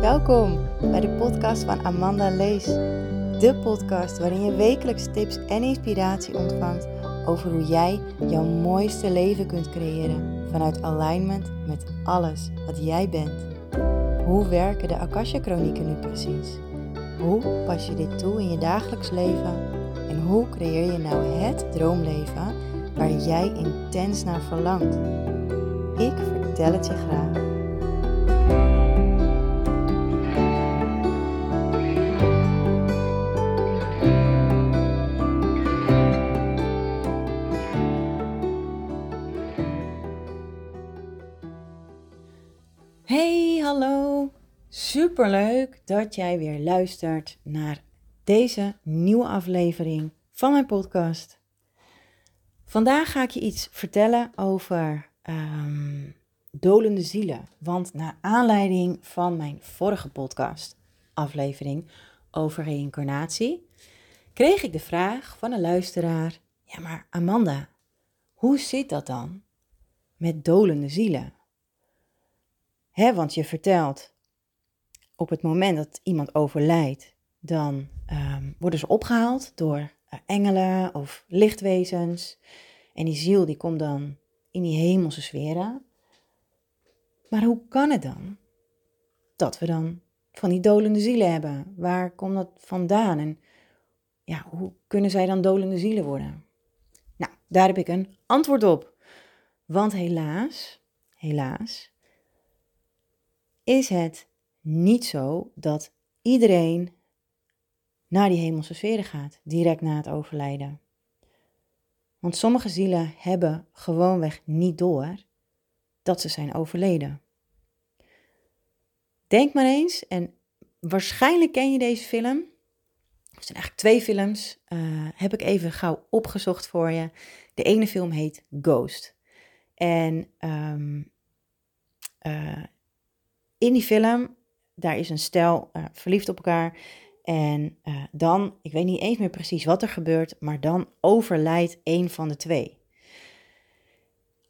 Welkom bij de podcast van Amanda Lees. De podcast waarin je wekelijks tips en inspiratie ontvangt over hoe jij jouw mooiste leven kunt creëren vanuit alignment met alles wat jij bent. Hoe werken de Akasha-chronieken nu precies? Hoe pas je dit toe in je dagelijks leven? En hoe creëer je nou het droomleven waar jij intens naar verlangt? Ik graag. Hey, hallo. Superleuk dat jij weer luistert naar deze nieuwe aflevering van mijn podcast. Vandaag ga ik je iets vertellen over um, dolende zielen. Want naar aanleiding van mijn vorige podcast aflevering over reïncarnatie, kreeg ik de vraag van een luisteraar: Ja, maar Amanda, hoe zit dat dan met dolende zielen? Hè, want je vertelt op het moment dat iemand overlijdt, dan um, worden ze opgehaald door uh, engelen of lichtwezens. En die ziel die komt dan in die hemelse sferen. Maar hoe kan het dan dat we dan van die dolende zielen hebben? Waar komt dat vandaan? En ja, hoe kunnen zij dan dolende zielen worden? Nou, daar heb ik een antwoord op. Want helaas, helaas, is het niet zo dat iedereen naar die hemelse sferen gaat, direct na het overlijden. Want sommige zielen hebben gewoonweg niet door dat ze zijn overleden. Denk maar eens, en waarschijnlijk ken je deze film. Er zijn eigenlijk twee films, uh, heb ik even gauw opgezocht voor je. De ene film heet Ghost. En um, uh, in die film, daar is een stel uh, verliefd op elkaar. En dan, ik weet niet eens meer precies wat er gebeurt, maar dan overlijdt een van de twee.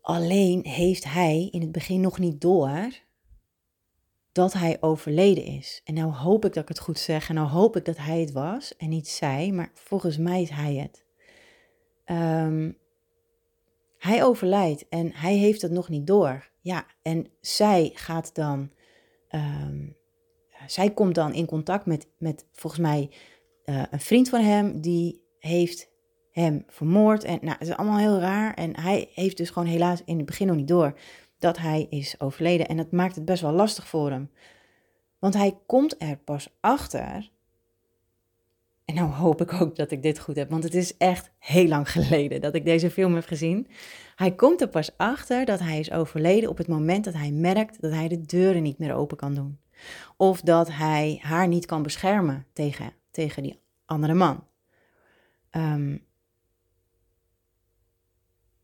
Alleen heeft hij in het begin nog niet door dat hij overleden is. En nou hoop ik dat ik het goed zeg en nou hoop ik dat hij het was en niet zij, maar volgens mij is hij het. Um, hij overlijdt en hij heeft het nog niet door. Ja, en zij gaat dan um, zij komt dan in contact met, met volgens mij uh, een vriend van hem, die heeft hem vermoord. En nou, het is allemaal heel raar. En hij heeft dus gewoon helaas in het begin nog niet door dat hij is overleden. En dat maakt het best wel lastig voor hem. Want hij komt er pas achter. En nou hoop ik ook dat ik dit goed heb, want het is echt heel lang geleden dat ik deze film heb gezien. Hij komt er pas achter dat hij is overleden op het moment dat hij merkt dat hij de deuren niet meer open kan doen. Of dat hij haar niet kan beschermen tegen, tegen die andere man. Um,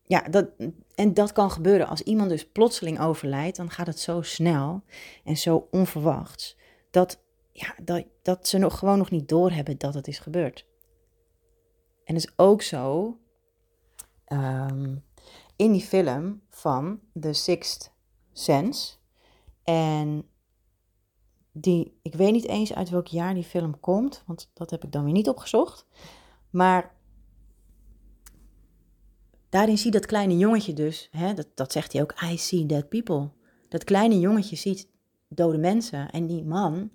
ja, dat, en dat kan gebeuren. Als iemand dus plotseling overlijdt, dan gaat het zo snel en zo onverwachts. Dat, ja, dat, dat ze nog, gewoon nog niet doorhebben dat het is gebeurd. En is ook zo um, in die film van The Sixth Sense. En die, ik weet niet eens uit welk jaar die film komt, want dat heb ik dan weer niet opgezocht. Maar daarin zie dat kleine jongetje dus, hè, dat, dat zegt hij ook, I see dead people. Dat kleine jongetje ziet dode mensen en die man,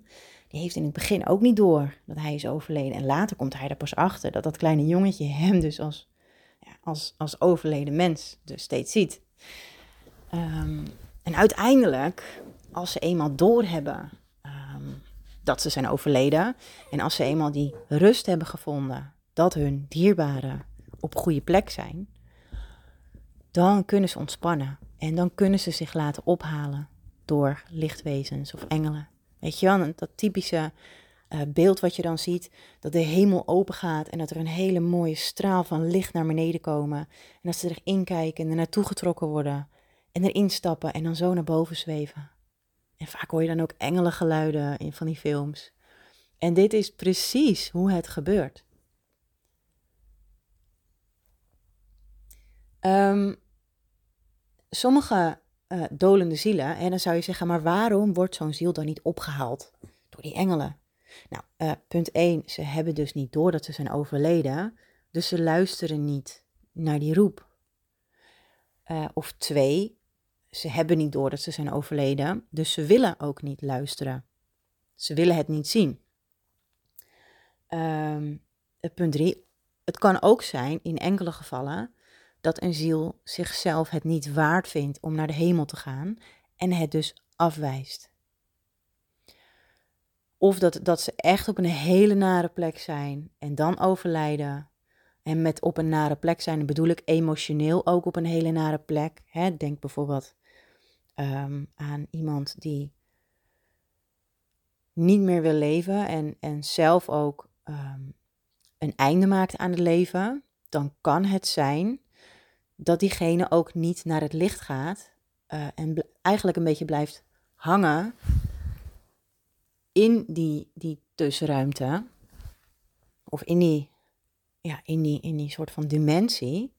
die heeft in het begin ook niet door dat hij is overleden. En later komt hij er pas achter dat dat kleine jongetje hem dus als, ja, als, als overleden mens dus steeds ziet. Um, en uiteindelijk, als ze eenmaal doorhebben dat ze zijn overleden. En als ze eenmaal die rust hebben gevonden, dat hun dierbaren op goede plek zijn, dan kunnen ze ontspannen. En dan kunnen ze zich laten ophalen door lichtwezens of engelen. Weet je wel, dat typische uh, beeld wat je dan ziet, dat de hemel open gaat en dat er een hele mooie straal van licht naar beneden komen. En dat ze erin kijken en er naartoe getrokken worden en erin stappen en dan zo naar boven zweven. En vaak hoor je dan ook engelengeluiden in van die films. En dit is precies hoe het gebeurt. Um, sommige uh, dolende zielen. En dan zou je zeggen, maar waarom wordt zo'n ziel dan niet opgehaald door die engelen? Nou, uh, punt 1, ze hebben dus niet door dat ze zijn overleden, dus ze luisteren niet naar die roep. Uh, of twee, ze hebben niet door dat ze zijn overleden, dus ze willen ook niet luisteren. Ze willen het niet zien. Um, punt 3, het kan ook zijn in enkele gevallen dat een ziel zichzelf het niet waard vindt om naar de hemel te gaan en het dus afwijst. Of dat, dat ze echt op een hele nare plek zijn en dan overlijden. En met op een nare plek zijn bedoel ik emotioneel ook op een hele nare plek. Hè? Denk bijvoorbeeld um, aan iemand die niet meer wil leven en, en zelf ook um, een einde maakt aan het leven. Dan kan het zijn dat diegene ook niet naar het licht gaat uh, en eigenlijk een beetje blijft hangen in die, die tussenruimte, of in die, ja, in die, in die soort van dimensie,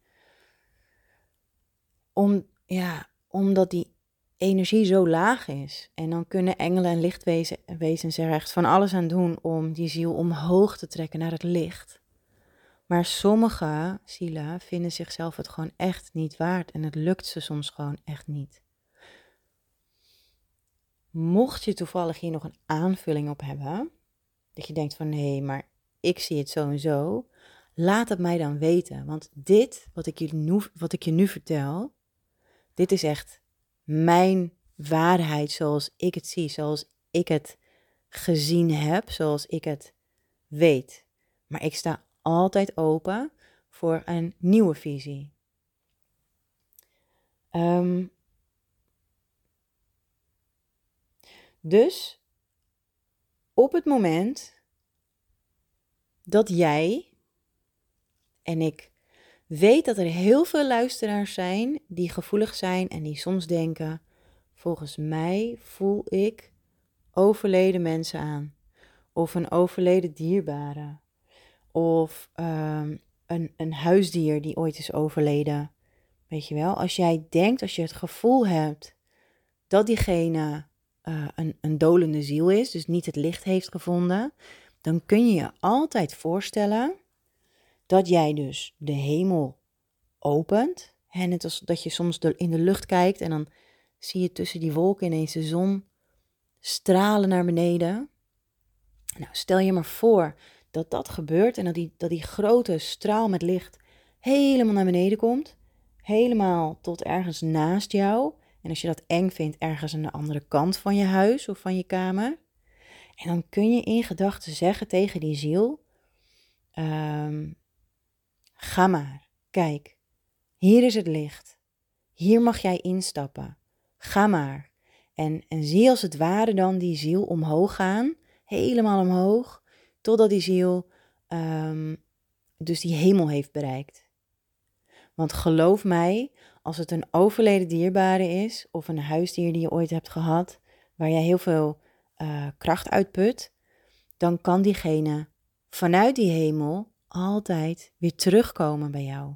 om, ja, omdat die energie zo laag is. En dan kunnen engelen en lichtwezens er echt van alles aan doen om die ziel omhoog te trekken naar het licht. Maar sommige zielen vinden zichzelf het gewoon echt niet waard en het lukt ze soms gewoon echt niet. Mocht je toevallig hier nog een aanvulling op hebben, dat je denkt van nee, maar ik zie het zo en zo, laat het mij dan weten. Want dit, wat ik, wat ik je nu vertel, dit is echt mijn waarheid zoals ik het zie, zoals ik het gezien heb, zoals ik het weet. Maar ik sta altijd open voor een nieuwe visie. Um, dus op het moment dat jij en ik weet dat er heel veel luisteraars zijn die gevoelig zijn en die soms denken: volgens mij voel ik overleden mensen aan, of een overleden dierbare, of um, een, een huisdier die ooit is overleden. Weet je wel, als jij denkt, als je het gevoel hebt dat diegene uh, een, een dolende ziel is, dus niet het licht heeft gevonden, dan kun je je altijd voorstellen dat jij dus de hemel opent. En net als dat je soms in de lucht kijkt en dan zie je tussen die wolken ineens de zon stralen naar beneden. Nou, stel je maar voor dat dat gebeurt en dat die, dat die grote straal met licht helemaal naar beneden komt. Helemaal tot ergens naast jou. En als je dat eng vindt, ergens aan de andere kant van je huis of van je kamer. En dan kun je in gedachten zeggen tegen die ziel: um, Ga maar, kijk, hier is het licht. Hier mag jij instappen. Ga maar. En, en zie als het ware dan die ziel omhoog gaan, helemaal omhoog, totdat die ziel um, dus die hemel heeft bereikt. Want geloof mij, als het een overleden dierbare is, of een huisdier die je ooit hebt gehad, waar jij heel veel uh, kracht uitput, dan kan diegene vanuit die hemel altijd weer terugkomen bij jou.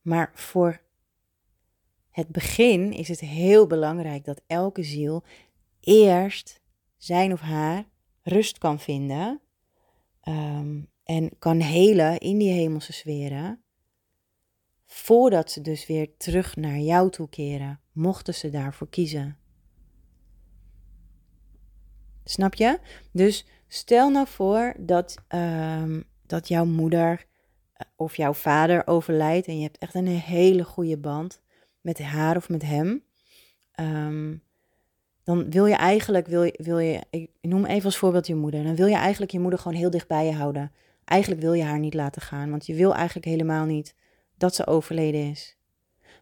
Maar voor het begin is het heel belangrijk dat elke ziel eerst zijn of haar rust kan vinden um, en kan helen in die hemelse sferen voordat ze dus weer terug naar jou toe keren, mochten ze daarvoor kiezen. Snap je? Dus stel nou voor dat, um, dat jouw moeder eh, of jouw vader overlijdt en je hebt echt een hele goede band met haar of met hem. Um, dan wil je eigenlijk, wil je, wil je, ik noem even als voorbeeld je moeder. Dan wil je eigenlijk je moeder gewoon heel dicht bij je houden. Eigenlijk wil je haar niet laten gaan, want je wil eigenlijk helemaal niet dat ze overleden is.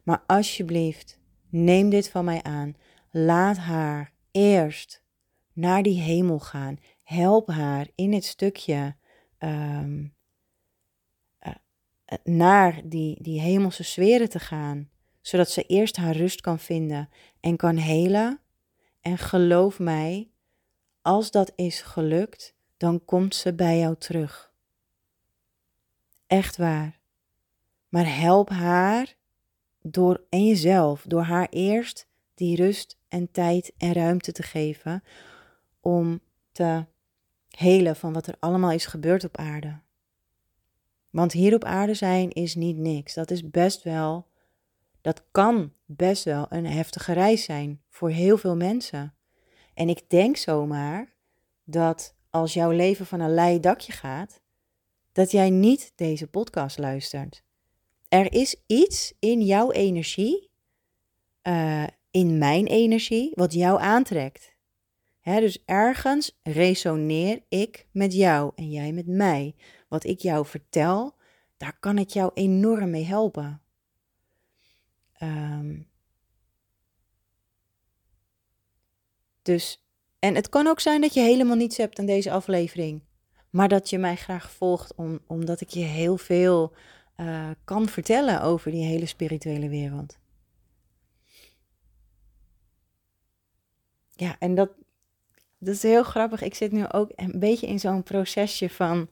Maar alsjeblieft, neem dit van mij aan. Laat haar eerst naar die hemel gaan. Help haar in het stukje um, uh, naar die, die hemelse sferen te gaan. Zodat ze eerst haar rust kan vinden en kan helen. En geloof mij, als dat is gelukt, dan komt ze bij jou terug. Echt waar. Maar help haar door, en jezelf, door haar eerst die rust en tijd en ruimte te geven om te helen van wat er allemaal is gebeurd op aarde. Want hier op aarde zijn is niet niks. Dat is best wel, dat kan best wel een heftige reis zijn voor heel veel mensen. En ik denk zomaar dat als jouw leven van een lei dakje gaat, dat jij niet deze podcast luistert. Er is iets in jouw energie, uh, in mijn energie, wat jou aantrekt. dus ergens resoneer ik met jou en jij met mij. Wat ik jou vertel, daar kan ik jou enorm mee helpen. Um, dus, en het kan ook zijn dat je helemaal niets hebt aan deze aflevering. Maar dat je mij graag volgt om, omdat ik je heel veel uh, kan vertellen over die hele spirituele wereld. Ja, en dat, dat is heel grappig. Ik zit nu ook een beetje in zo'n procesje van.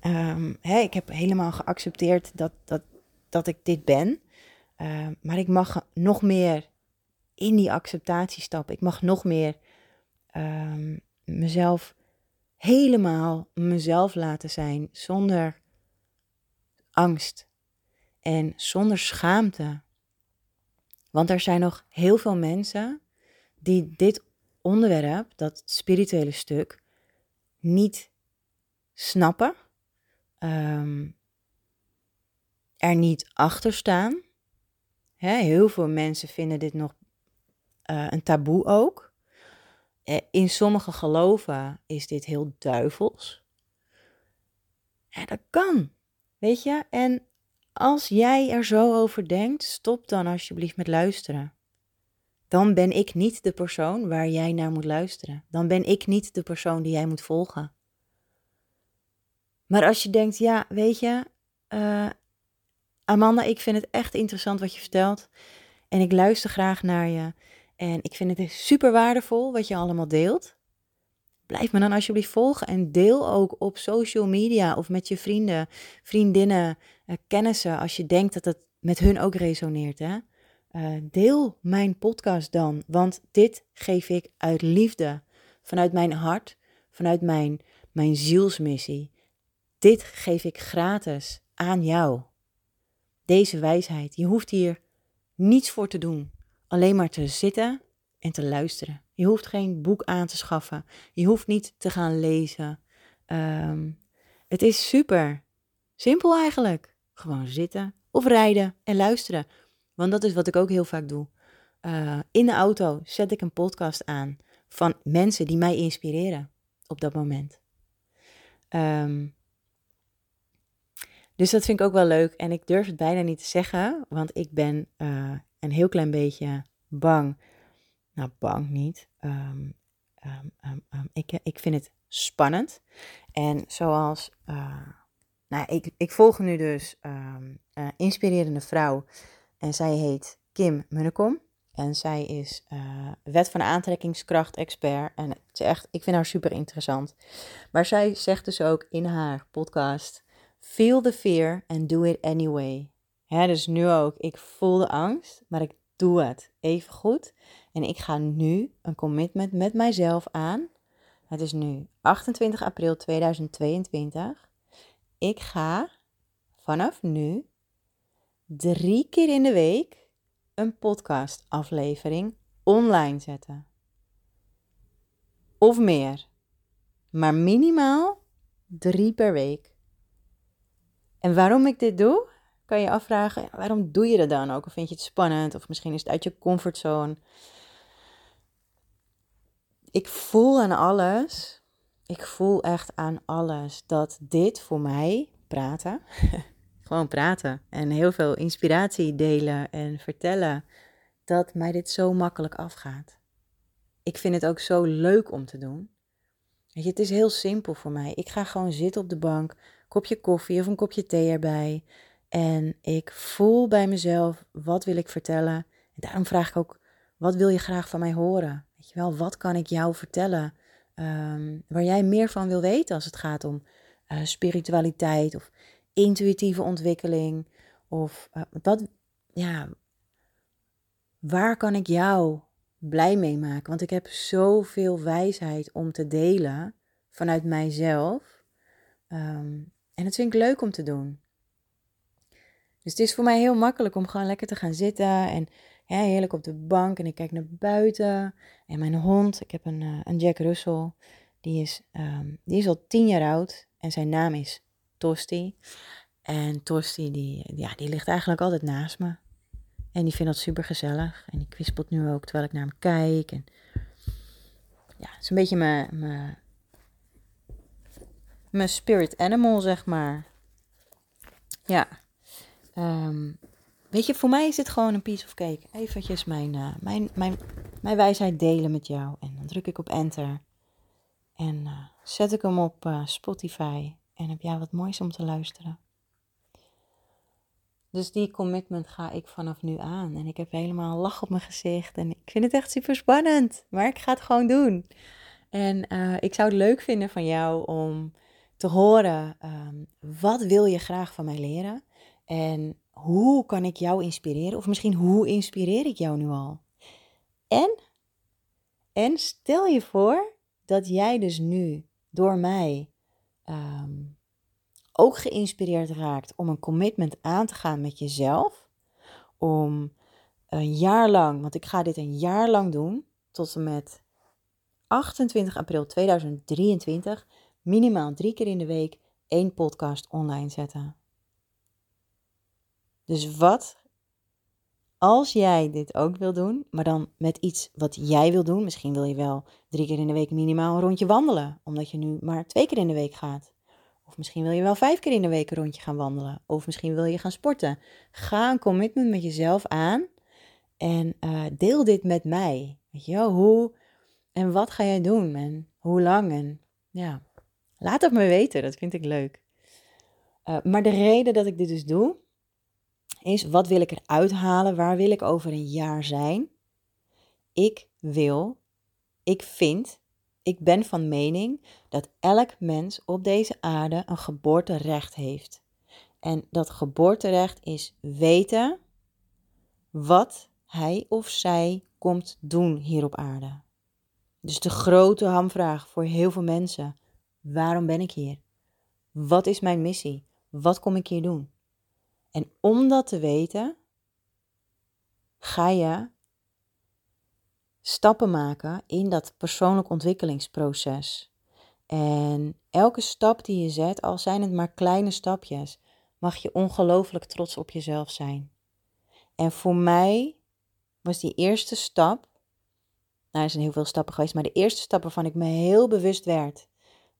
Um, hè, ik heb helemaal geaccepteerd dat, dat, dat ik dit ben. Uh, maar ik mag nog meer in die acceptatie stappen. Ik mag nog meer um, mezelf helemaal mezelf laten zijn zonder angst en zonder schaamte. Want er zijn nog heel veel mensen die dit onderwerp, dat spirituele stuk, niet snappen, um, er niet achter staan. heel veel mensen vinden dit nog uh, een taboe ook. Eh, in sommige geloven is dit heel duivels. Dat kan. Weet je? En als jij er zo over denkt, stop dan alsjeblieft met luisteren. Dan ben ik niet de persoon waar jij naar moet luisteren. Dan ben ik niet de persoon die jij moet volgen. Maar als je denkt, ja, weet je, uh, Amanda, ik vind het echt interessant wat je vertelt. En ik luister graag naar je. En ik vind het super waardevol wat je allemaal deelt. Blijf me dan alsjeblieft volgen en deel ook op social media of met je vrienden, vriendinnen, uh, kennissen als je denkt dat het met hun ook resoneert. Hè? Uh, deel mijn podcast dan, want dit geef ik uit liefde, vanuit mijn hart, vanuit mijn, mijn zielsmissie. Dit geef ik gratis aan jou. Deze wijsheid. Je hoeft hier niets voor te doen alleen maar te zitten en te luisteren. Je hoeft geen boek aan te schaffen. Je hoeft niet te gaan lezen. Ehm, het is super simpel eigenlijk. Gewoon zitten of rijden en luisteren. Want dat is wat ik ook heel vaak doe. Uh, in de auto zet ik een podcast aan van mensen die mij inspireren op dat moment. Um, dus dat vind ik ook wel leuk. En ik durf het bijna niet te zeggen, want ik ben uh, een heel klein beetje bang. Nou, bang niet. Um, um, ik, ik vind het spannend. En zoals, uh, nou, ik, ik volg nu dus een inspirerende vrouw. En zij heet Kim Munnekom. En zij is wet van aantrekkingskracht expert. En het is echt, ik vind haar super interessant. Maar zij zegt dus ook in haar podcast: Feel the fear and do it anyway. Dus nu ook, ik voel de angst, maar ik doe het even goed. En ik ga nu een commitment met mijzelf aan. Het is nu 28 april 2022. Ik ga vanaf nu drie keer in de week een podcast aflevering online zetten. Of meer. Maar minimaal drie per week. En waarom ik dit doe? Kan je afvragen, waarom doe je dat dan ook? Of vind je het spannend? Of misschien is het uit je comfortzone. Ik voel aan alles, ik voel echt aan alles dat dit voor mij, praten, gewoon praten en heel veel inspiratie delen en vertellen, dat mij dit zo makkelijk afgaat. Ik vind het ook zo leuk om te doen. Weet je, het is heel simpel voor mij. Ik ga gewoon zitten op de bank, kopje koffie of een kopje thee erbij. En ik voel bij mezelf, wat wil ik vertellen? En daarom vraag ik ook, wat wil je graag van mij horen? Weet je wel, wat kan ik jou vertellen? Um, waar jij meer van wil weten als het gaat om uh, spiritualiteit of intuïtieve ontwikkeling. Of uh, wat, ja, waar kan ik jou blij mee maken? Want ik heb zoveel wijsheid om te delen vanuit mijzelf. Ehm, en dat vind ik leuk om te doen. Dus het is voor mij heel makkelijk om gewoon lekker te gaan zitten en ja, heerlijk op de bank en ik kijk naar buiten. En mijn hond, ik heb een, uh, een Jack Russell, die is, um, die is al tien jaar oud en zijn naam is Tosti. En Tosti, die, ja, die ligt eigenlijk altijd naast me. En die vindt dat super gezellig. En die kwispelt nu ook terwijl ik naar hem kijk. En ja, het is een beetje mijn, mijn, mijn spirit animal, zeg maar. Ja. Um, weet je, voor mij is dit gewoon een piece of cake. Eventjes mijn, uh, mijn, mijn, mijn wijsheid delen met jou. En dan druk ik op enter. En uh, zet ik hem op uh, Spotify. En heb jij wat moois om te luisteren. Dus die commitment ga ik vanaf nu aan. En ik heb helemaal lach op mijn gezicht. En ik vind het echt super spannend. Maar ik ga het gewoon doen. En ik zou het leuk vinden van jou om te horen. Um, wat wil je graag van mij leren? En hoe kan ik jou inspireren? Of misschien hoe inspireer ik jou nu al? En, en stel je voor dat jij dus nu door mij um, ook geïnspireerd raakt om een commitment aan te gaan met jezelf. Om een jaar lang, want ik ga dit een jaar lang doen, tot en met 28 april 2023, minimaal drie keer in de week één podcast online zetten. Dus wat als jij dit ook wil doen, maar dan met iets wat jij wil doen, misschien wil je wel drie keer in de week minimaal een rondje wandelen, omdat je nu maar twee keer in de week gaat. Of misschien wil je wel vijf keer in de week een rondje gaan wandelen. Of misschien wil je gaan sporten. Ga een commitment met jezelf aan en uh, deel dit met mij. Weet hoe en wat ga jij doen en hoe lang en ja, laat het me weten, dat vind ik leuk. Uh, maar de reden dat ik dit dus doe, is wat wil ik eruit halen? Waar wil ik over een jaar zijn? Ik wil, ik vind ik ben van mening dat elk mens op deze aarde een geboorterecht heeft. En dat geboorterecht is weten wat hij of zij komt doen hier op aarde. Dus de grote hamvraag voor heel veel mensen: waarom ben ik hier? Wat is mijn missie? Wat kom ik hier doen? En om dat te weten, ga je stappen maken in dat persoonlijk ontwikkelingsproces. En elke stap die je zet, al zijn het maar kleine stapjes, mag je ongelooflijk trots op jezelf zijn. En voor mij was die eerste stap, nou er zijn heel veel stappen geweest, maar de eerste stap waarvan ik me heel bewust werd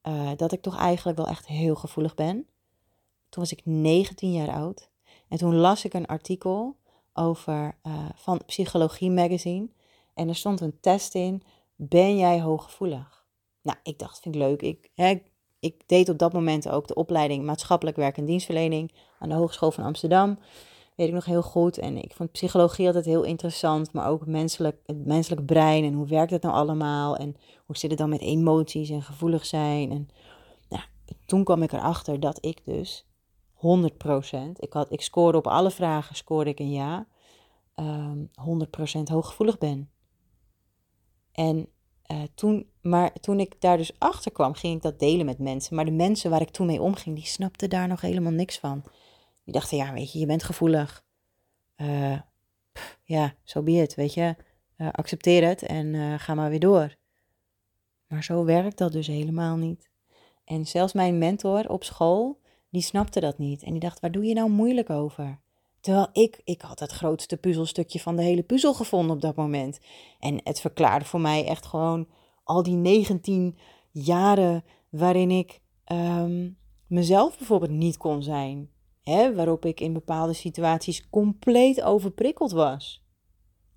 uh, dat ik toch eigenlijk wel echt heel gevoelig ben. Toen was ik 19 jaar oud en toen las ik een artikel over uh, van Psychologie Magazine. En er stond een test in, ben jij hooggevoelig? Nou, ik dacht, vind ik leuk. Ik, hè, ik deed op dat moment ook de opleiding maatschappelijk werk en dienstverlening aan de Hogeschool van Amsterdam. Weet ik nog heel goed. En ik vond psychologie altijd heel interessant, maar ook menselijk, het menselijk brein en hoe werkt het nou allemaal? En hoe zit het dan met emoties en gevoelig zijn? En nou, toen kwam ik erachter dat ik dus 100%, ik, had, ik scoorde op alle vragen, scoorde ik een ja, um, ehm, 100% hooggevoelig ben. En uh, toen, maar toen ik daar dus achter kwam, ging ik dat delen met mensen. Maar de mensen waar ik toen mee omging, die snapten daar nog helemaal niks van. Die dachten, ja, weet je, je bent gevoelig. Uh, ja, zo so be weet je. Uh, accepteer het en ga maar weer door. Maar zo werkt dat dus helemaal niet. En zelfs mijn mentor op school, die snapte dat niet. En die dacht, waar doe je nou moeilijk over? Terwijl ik, ik had het grootste puzzelstukje van de hele puzzel gevonden op dat moment. En het verklaarde voor mij echt gewoon al die 19 jaren waarin ik um, mezelf bijvoorbeeld niet kon zijn. Hè, waarop ik in bepaalde situaties compleet overprikkeld was.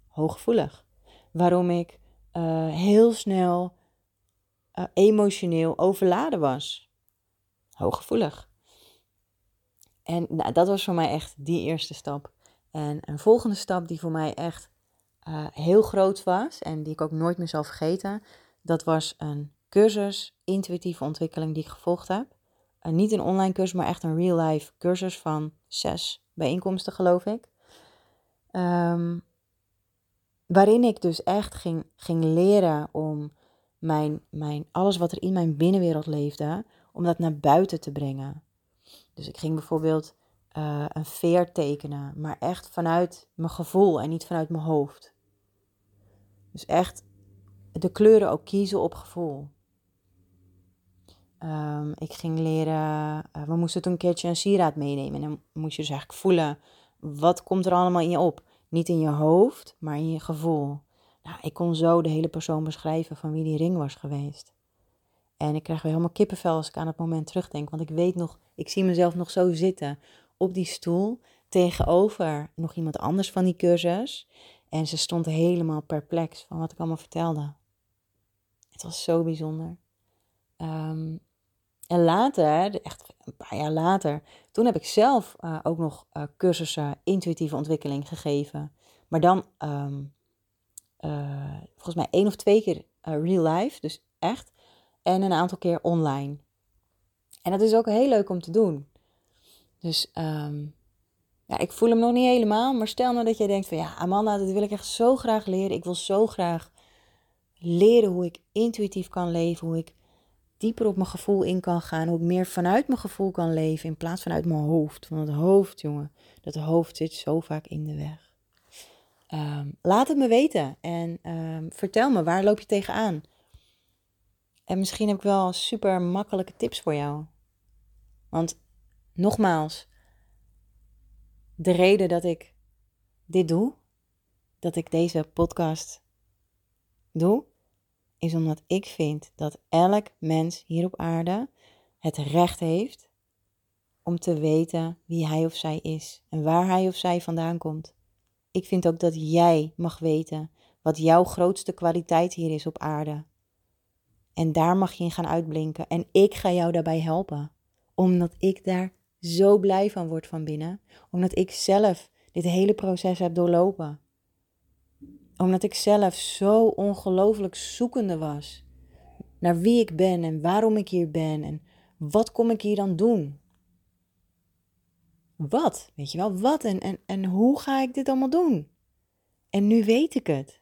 Hooggevoelig. Waarom ik uh, heel snel uh, emotioneel overladen was. Hooggevoelig. En nou, dat was voor mij echt die eerste stap. En een volgende stap die voor mij echt uh, heel groot was en die ik ook nooit meer zal vergeten, dat was een cursus intuïtieve ontwikkeling die ik gevolgd heb. Niet een online cursus, maar echt een real-life cursus van zes bijeenkomsten, geloof ik. Um, waarin ik dus echt ging, ging leren om mijn, mijn, alles wat er in mijn binnenwereld leefde, om dat naar buiten te brengen. Dus ik ging bijvoorbeeld uh, een veer tekenen, maar echt vanuit mijn gevoel en niet vanuit mijn hoofd. Dus echt de kleuren ook kiezen op gevoel. Um, ik ging leren, uh, we moesten toen een keertje een sieraad meenemen. En dan moest je dus eigenlijk voelen, wat komt er allemaal in je op? Niet in je hoofd, maar in je gevoel. Nou, ik kon zo de hele persoon beschrijven van wie die ring was geweest. En ik krijg weer helemaal kippenvel als ik aan het moment terugdenk. Want ik weet nog, ik zie mezelf nog zo zitten op die stoel. Tegenover nog iemand anders van die cursus. En ze stond helemaal perplex van wat ik allemaal vertelde. Het was zo bijzonder. Um, en later, echt een paar jaar later, toen heb ik zelf uh, ook nog uh, cursussen intuïtieve ontwikkeling gegeven. Maar dan um, uh, volgens mij één of twee keer real life, dus echt. En een aantal keer online. En dat is ook heel leuk om te doen. Dus um, ja, ik voel hem nog niet helemaal. Maar stel nou dat jij denkt van ja, Amanda, dat wil ik echt zo graag leren. Ik wil zo graag leren hoe ik intuïtief kan leven. Hoe ik dieper op mijn gevoel in kan gaan. Hoe ik meer vanuit mijn gevoel kan leven in plaats van uit mijn hoofd. Want het hoofd, jongen, dat hoofd zit zo vaak in de weg. Um, laat het me weten en um, vertel me, waar loop je tegenaan? En misschien heb ik wel super makkelijke tips voor jou. Want nogmaals, de reden dat ik dit doe, dat ik deze podcast doe, is omdat ik vind dat elk mens hier op aarde het recht heeft om te weten wie hij of zij is en waar hij of zij vandaan komt. Ik vind ook dat jij mag weten wat jouw grootste kwaliteit hier is op aarde. En daar mag je in gaan uitblinken. En ik ga jou daarbij helpen. Omdat ik daar zo blij van word van binnen. Omdat ik zelf dit hele proces heb doorlopen omdat ik zelf zo ongelooflijk zoekende was naar wie ik ben en waarom ik hier ben en wat kom ik hier dan doen. Wat, weet je wel, wat en, en, en hoe ga ik dit allemaal doen? En nu weet ik het.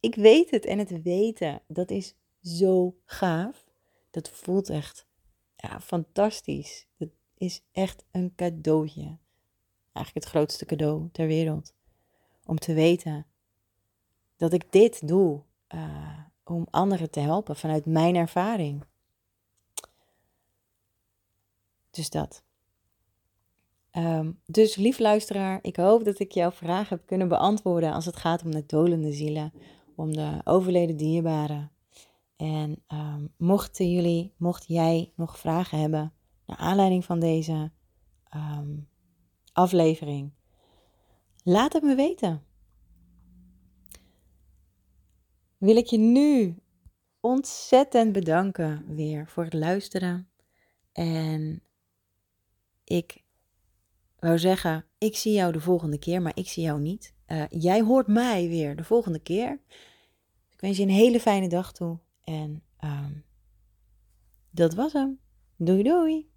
Ik weet het en het weten, dat is zo gaaf. Dat voelt echt ja, fantastisch. Dat is echt een cadeautje. Eigenlijk het grootste cadeau ter wereld. Om te weten dat ik dit doe uh, om anderen te helpen vanuit mijn ervaring. Dus dat. Um, dus lief luisteraar, ik hoop dat ik jouw vraag heb kunnen beantwoorden als het gaat om de dolende zielen, om de overleden dierbaren. En um, mochten jullie, mocht jij nog vragen hebben naar aanleiding van deze um, aflevering, laat het me weten. wil ik je nu ontzettend bedanken weer voor het luisteren. En ik wou zeggen, ik zie jou de volgende keer, maar ik zie jou niet. Uh, jij hoort mij weer de volgende keer. Ik wens je een hele fijne dag toe. En um, dat was hem. Doei doei.